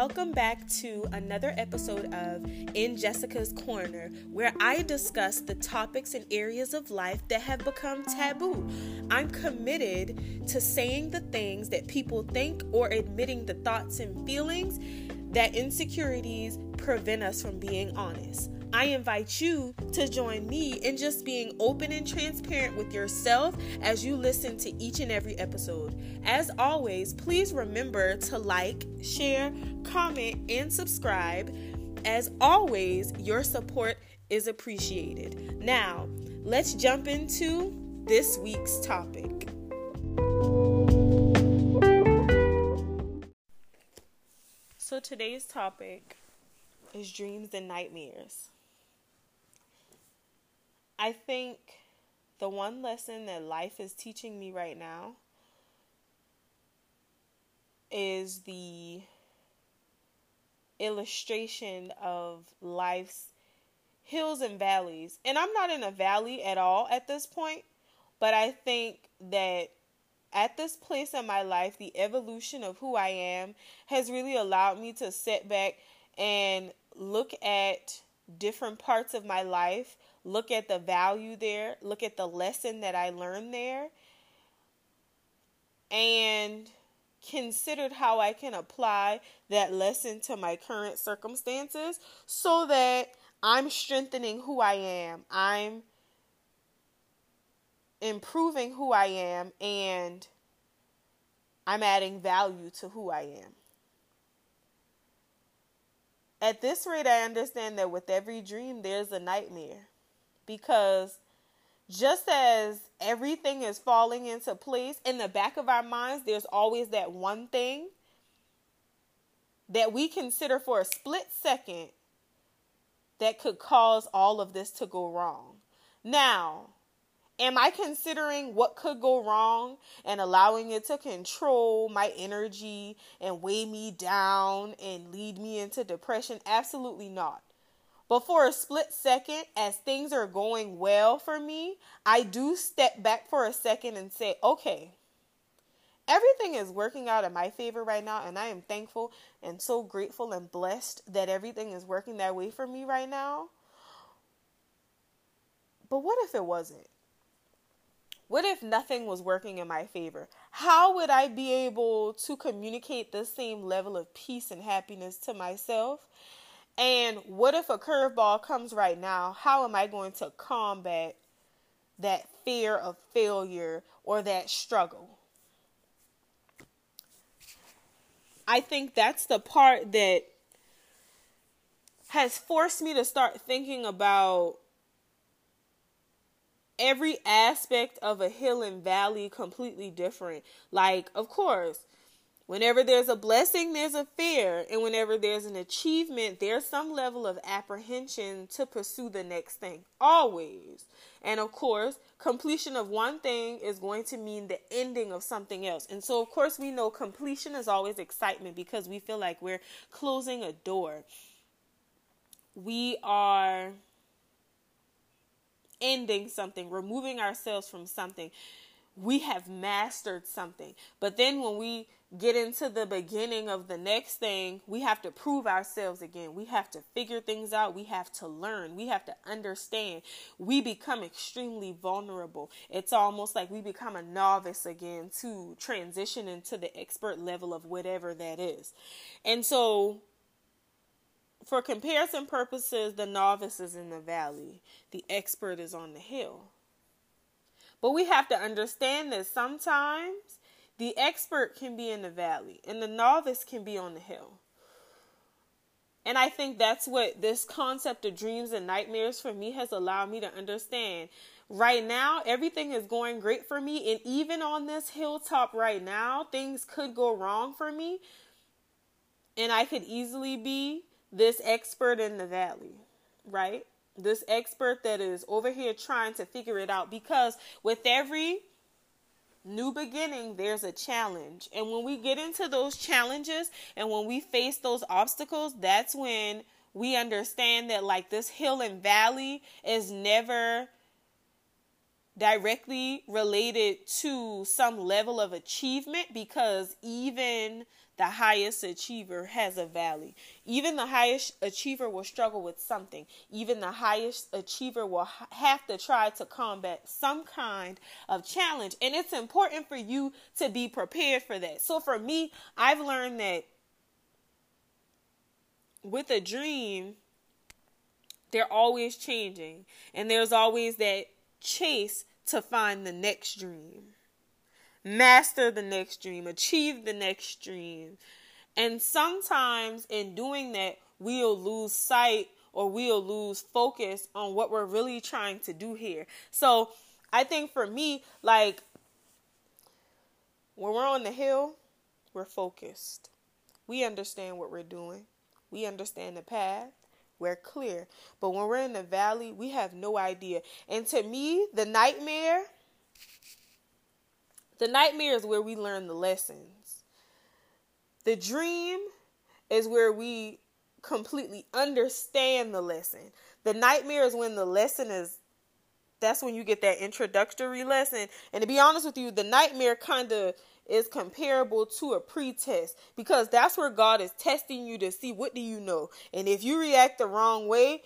Welcome back to another episode of In Jessica's Corner, where I discuss the topics and areas of life that have become taboo. I'm committed to saying the things that people think or admitting the thoughts and feelings that insecurities prevent us from being honest. I invite you to join me in just being open and transparent with yourself as you listen to each and every episode. As always, please remember to like, share, comment, and subscribe. As always, your support is appreciated. Now, let's jump into this week's topic. So, today's topic is dreams and nightmares. I think the one lesson that life is teaching me right now is the illustration of life's hills and valleys. And I'm not in a valley at all at this point, but I think that at this place in my life, the evolution of who I am has really allowed me to sit back and look at different parts of my life look at the value there, look at the lesson that I learned there, and considered how I can apply that lesson to my current circumstances so that I'm strengthening who I am. I'm improving who I am and I'm adding value to who I am. At this rate, I understand that with every dream, there's a nightmare because just as everything is falling into place in the back of our minds, there's always that one thing that we consider for a split second that could cause all of this to go wrong. Now, am I considering what could go wrong and allowing it to control my energy and weigh me down and lead me into depression? Absolutely not. But for a split second, as things are going well for me, I do step back for a second and say, okay, everything is working out in my favor right now, and I am thankful and so grateful and blessed that everything is working that way for me right now. But what if it wasn't? What if nothing was working in my favor? How would I be able to communicate the same level of peace and happiness to myself and what if a curveball comes right now? How am I going to combat that fear of failure or that struggle? I think that's the part that has forced me to start thinking about every aspect of a hill and valley completely different. Like, of course, Whenever there's a blessing, there's a fear. And whenever there's an achievement, there's some level of apprehension to pursue the next thing. Always. And of course, completion of one thing is going to mean the ending of something else. And so, of course, we know completion is always excitement because we feel like we're closing a door. We are ending something, removing ourselves from something. We have mastered something. But then when we get into the beginning of the next thing, we have to prove ourselves again. We have to figure things out. We have to learn. We have to understand. We become extremely vulnerable. It's almost like we become a novice again to transition into the expert level of whatever that is. And so, for comparison purposes, the novice is in the valley, the expert is on the hill. But we have to understand that sometimes the expert can be in the valley, and the novice can be on the hill. And I think that's what this concept of dreams and nightmares for me has allowed me to understand. Right now, everything is going great for me. And even on this hilltop right now, things could go wrong for me. And I could easily be this expert in the valley, right? This expert that is over here trying to figure it out. Because with every new beginning, there's a challenge. And when we get into those challenges and when we face those obstacles, that's when we understand that, like, this hill and valley is never directly related to some level of achievement because even the highest achiever has a valley. Even the highest achiever will struggle with something. Even the highest achiever will have to try to combat some kind of challenge. And it's important for you to be prepared for that. So for me, I've learned that with a dream, they're always changing. And there's always that chase to find the next dream master the next dream, achieve the next dream. And sometimes in doing that, we'll lose sight or we'll lose focus on what we're really trying to do here. So I think for me, like when we're on the hill, we're focused. We understand what we're doing, we understand the path. We're clear. But when we're in the valley, we have no idea. And to me, the nightmare the nightmare is where we learn the lessons. The dream is where we completely understand the lesson. The nightmare is when the lesson is that's when you get that introductory lesson. And to be honest with you, the nightmare kind of is comparable to a pretest because that's where God is testing you to see what do you know. And if you react the wrong way,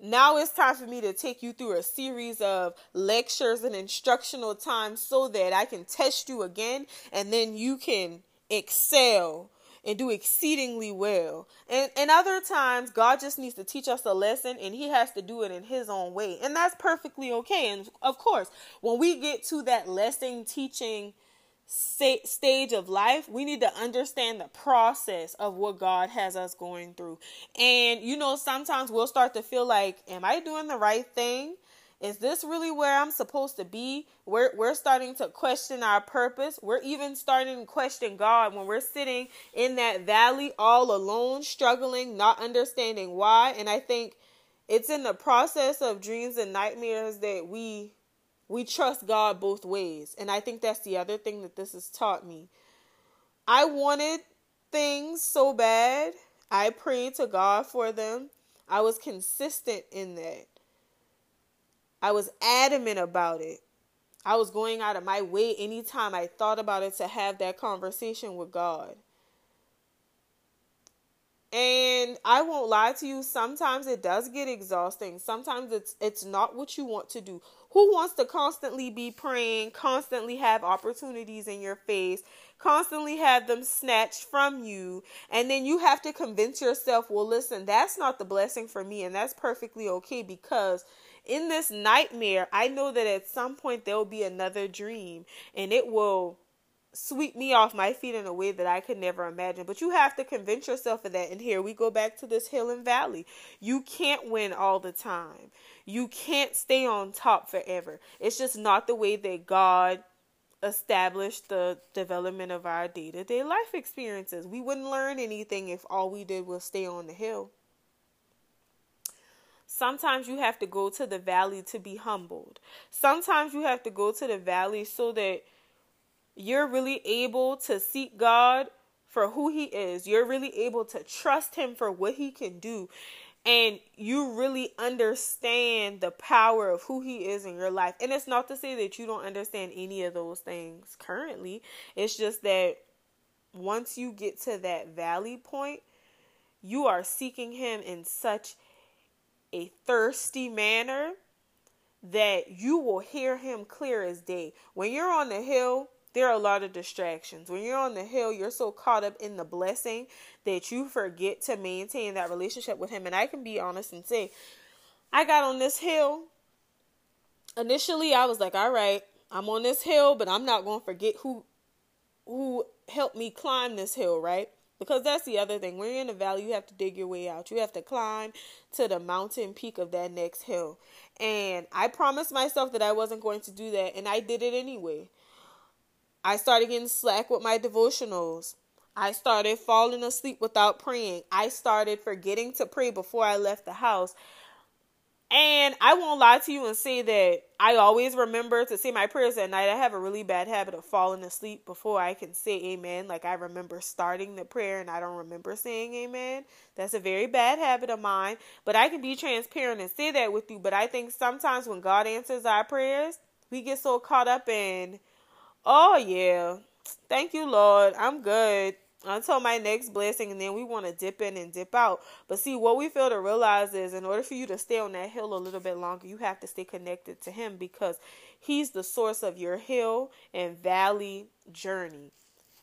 now it's time for me to take you through a series of lectures and instructional times so that I can test you again and then you can excel and do exceedingly well. And and other times God just needs to teach us a lesson and he has to do it in his own way. And that's perfectly okay. And of course, when we get to that lesson teaching stage of life, we need to understand the process of what God has us going through. And you know, sometimes we'll start to feel like, am I doing the right thing? Is this really where I'm supposed to be? We're we're starting to question our purpose. We're even starting to question God when we're sitting in that valley all alone, struggling, not understanding why. And I think it's in the process of dreams and nightmares that we we trust God both ways. And I think that's the other thing that this has taught me. I wanted things so bad. I prayed to God for them. I was consistent in that. I was adamant about it. I was going out of my way anytime I thought about it to have that conversation with God. And I won't lie to you, sometimes it does get exhausting. Sometimes it's it's not what you want to do. Who wants to constantly be praying, constantly have opportunities in your face, constantly have them snatched from you, and then you have to convince yourself, well, listen, that's not the blessing for me, and that's perfectly okay because in this nightmare, I know that at some point there will be another dream and it will sweep me off my feet in a way that I could never imagine. But you have to convince yourself of that. And here we go back to this hill and valley. You can't win all the time. You can't stay on top forever. It's just not the way that God established the development of our day to day life experiences. We wouldn't learn anything if all we did was stay on the hill. Sometimes you have to go to the valley to be humbled. Sometimes you have to go to the valley so that you're really able to seek God for who He is. You're really able to trust Him for what He can do. And you really understand the power of who He is in your life. And it's not to say that you don't understand any of those things currently, it's just that once you get to that valley point, you are seeking Him in such a thirsty manner that you will hear Him clear as day. When you're on the hill, there are a lot of distractions. When you're on the hill, you're so caught up in the blessing that you forget to maintain that relationship with Him. And I can be honest and say, I got on this hill. Initially, I was like, all right, I'm on this hill, but I'm not going to forget who who helped me climb this hill, right? Because that's the other thing. When you're in the valley, you have to dig your way out. You have to climb to the mountain peak of that next hill. And I promised myself that I wasn't going to do that, and I did it anyway. I started getting slack with my devotionals. I started falling asleep without praying. I started forgetting to pray before I left the house. And I won't lie to you and say that I always remember to say my prayers at night. I have a really bad habit of falling asleep before I can say amen. Like I remember starting the prayer and I don't remember saying amen. That's a very bad habit of mine. But I can be transparent and say that with you. But I think sometimes when God answers our prayers, We get so caught up in, oh yeah, thank you, Lord, I'm good. Until my next blessing and then we want to dip in and dip out. But see what we fail to realize is in order for you to stay on that hill a little bit longer you have to stay connected to him because he's the source of your hill and valley journey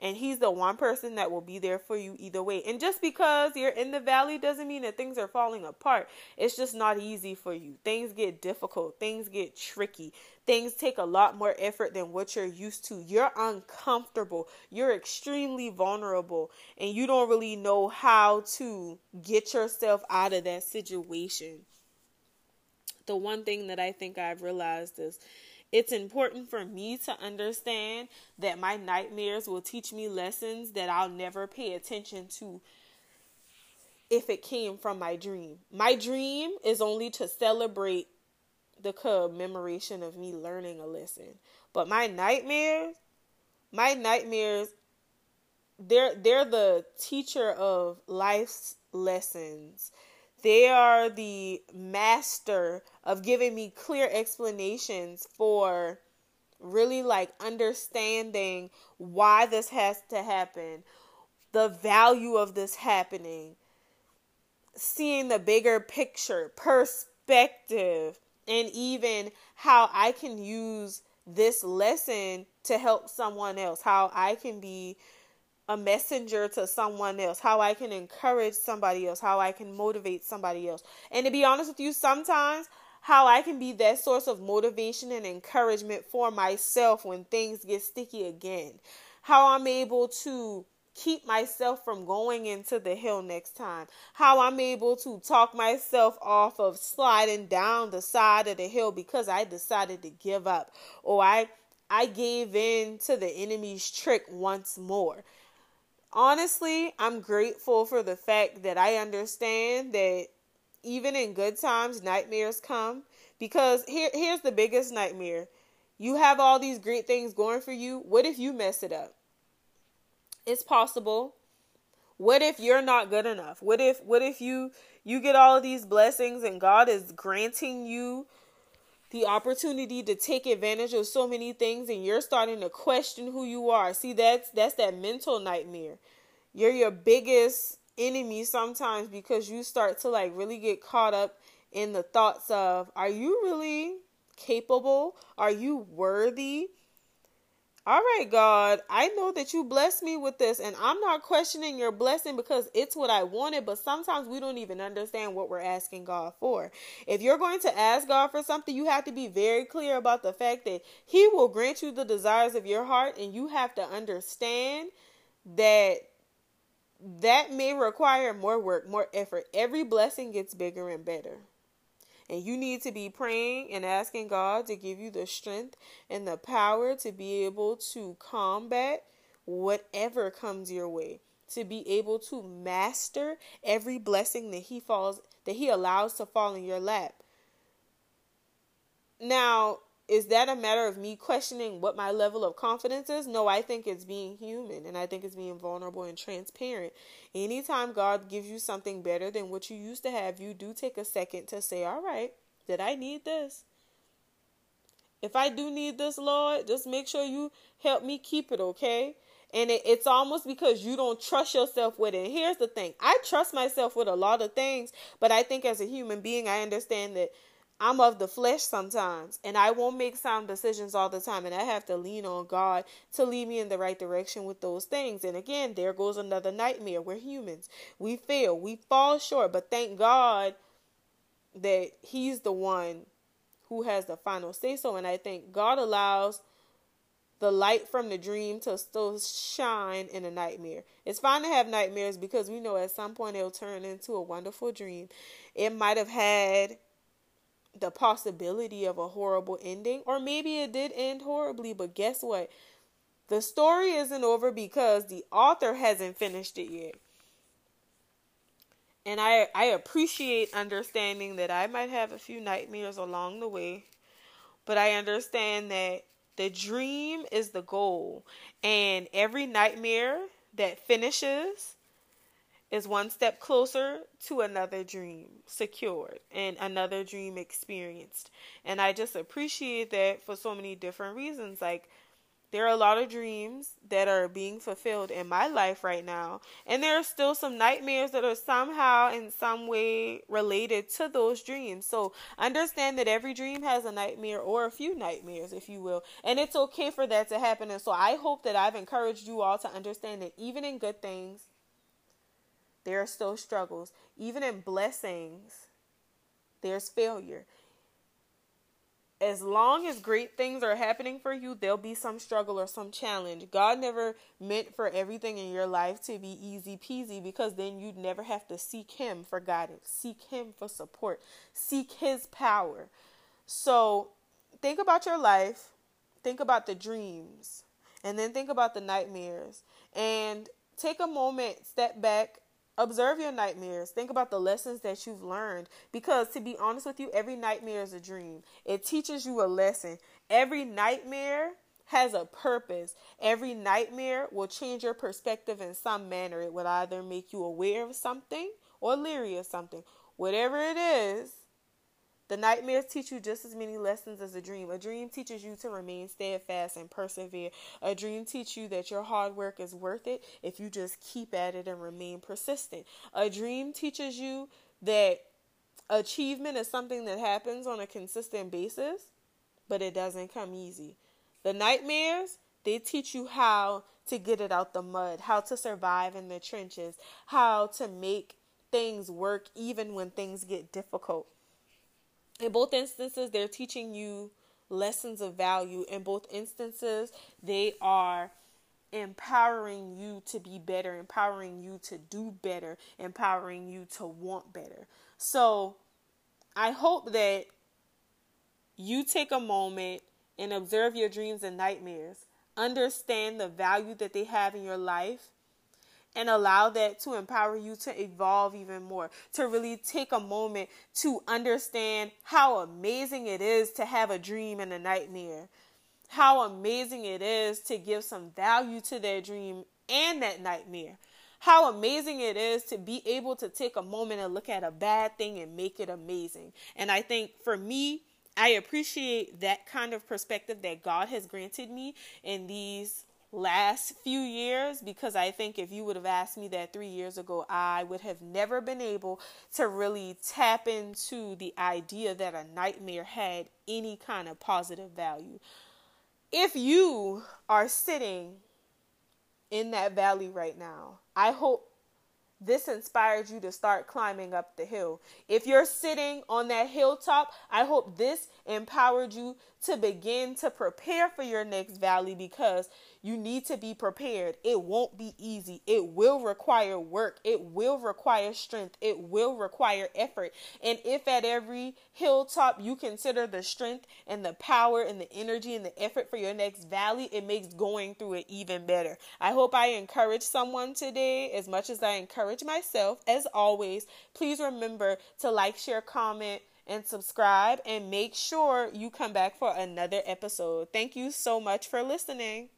and he's the one person that will be there for you either way. And just because you're in the valley doesn't mean that things are falling apart. It's just not easy for you. Things get difficult, things get tricky. Things take a lot more effort than what you're used to. You're uncomfortable. You're extremely vulnerable and you don't really know how to get yourself out of that situation. The one thing that I think I've realized is it's important for me to understand that my nightmares will teach me lessons that I'll never pay attention to if it came from my dream. My dream is only to celebrate the commemoration of me learning a lesson. But my nightmares, my nightmares they're they're the teacher of life's lessons they are the master of giving me clear explanations for really like understanding why this has to happen, the value of this happening, seeing the bigger picture, perspective, and even how I can use this lesson to help someone else, how I can be a messenger to someone else, how I can encourage somebody else, how I can motivate somebody else. And to be honest with you, sometimes how I can be that source of motivation and encouragement for myself when things get sticky again. How I'm able to keep myself from going into the hill next time. How I'm able to talk myself off of sliding down the side of the hill because I decided to give up or I I gave in to the enemy's trick once more honestly, I'm grateful for the fact that I understand that even in good times, nightmares come. Because here, here's the biggest nightmare you have all these great things going for you. What if you mess it up? It's possible. What if you're not good enough? What if what if you you get all of these blessings and God is granting you the opportunity to take advantage of so many things and you're starting to question who you are. See that's that's that mental nightmare. You're your biggest enemy sometimes because you start to like really get caught up in the thoughts of are you really capable? Are you worthy? All right, God, I know that you blessed me with this, and I'm not questioning your blessing because it's what I wanted, but sometimes we don't even understand what we're asking God for. If you're going to ask God for something, you have to be very clear about the fact that He will grant you the desires of your heart, and you have to understand that that may require more work, more effort. Every blessing gets bigger and better. And you need to be praying and asking God to give you the strength and the power to be able to combat whatever comes your way. To be able to master every blessing that he falls that he allows to fall in your lap. Now, is that a matter of me questioning what my level of confidence is? No, I think it's being human and I think it's being vulnerable and transparent. Anytime God gives you something better than what you used to have, you do take a second to say, All right, did I need this? If I do need this, Lord, just make sure you help me keep it, okay? And it, it's almost because you don't trust yourself with it. Here's the thing I trust myself with a lot of things, but I think as a human being, I understand that I'm of the flesh sometimes, and I won't make sound decisions all the time, and I have to lean on God to lead me in the right direction with those things. And again, there goes another nightmare. We're humans, we fail, we fall short, but thank God that He's the one who has the final say so. And I think God allows the light from the dream to still shine in a nightmare. It's fine to have nightmares because we know at some point it'll turn into a wonderful dream. It might have had the possibility of a horrible ending, or maybe it did end horribly, but guess what? The story isn't over because the author hasn't finished it yet. And I, I appreciate understanding that I might have a few nightmares along the way, but I understand that the dream is the goal, and every nightmare that finishes is one step closer to another dream secured and another dream experienced. And I just appreciate that for so many different reasons. Like, there are a lot of dreams that are being fulfilled in my life right now, and there are still some nightmares that are somehow in some way related to those dreams. So understand that every dream has a nightmare or a few nightmares, if you will, and it's okay for that to happen. And so I hope that I've encouraged you all to understand that even in good things, there are still struggles. Even in blessings, there's failure. As long as great things are happening for you, there'll be some struggle or some challenge. God never meant for everything in your life to be easy peasy because then you'd never have to seek Him for guidance, seek Him for support, seek His power. So think about your life, think about the dreams, and then think about the nightmares. And take a moment, step back, Observe your nightmares. Think about the lessons that you've learned. Because to be honest with you, every nightmare is a dream. It teaches you a lesson. Every nightmare has a purpose. Every nightmare will change your perspective in some manner. It will either make you aware of something or leery of something. Whatever it is, the nightmares teach you just as many lessons as a dream. A dream teaches you to remain steadfast and persevere. A dream teaches you that your hard work is worth it if you just keep at it and remain persistent. A dream teaches you that achievement is something that happens on a consistent basis, but it doesn't come easy. The nightmares, they teach you how to get it out the mud, how to survive in the trenches, how to make things work even when things get difficult in both instances, they're teaching you lessons of value. In both instances, they are empowering you to be better, empowering you to do better, empowering you to want better. So, I hope that you take a moment and observe your dreams and nightmares. Understand the value that they have in your life and allow that to empower you to evolve even more, to really take a moment to understand how amazing it is to have a dream and a nightmare, how amazing it is to give some value to that dream and that nightmare. How amazing it is to be able to take a moment and look at a bad thing and make it amazing. And I think for me, I appreciate that kind of perspective that God has granted me in these last few years because I think if you would have asked me that three years ago, I would have never been able to really tap into the idea that a nightmare had any kind of positive value. If you are sitting in that valley right now, I hope this inspired you to start climbing up the hill. If you're sitting on that hilltop, I hope this empowered you to begin to prepare for your next valley because you need to be prepared. It won't be easy. It will require work. It will require strength. It will require effort. And if at every hilltop you consider the strength and the power and the energy and the effort for your next valley, it makes going through it even better. I hope I encourage someone today as much as I encourage myself. As always, please remember to like, share, comment, and subscribe and make sure you come back for another episode. Thank you so much for listening.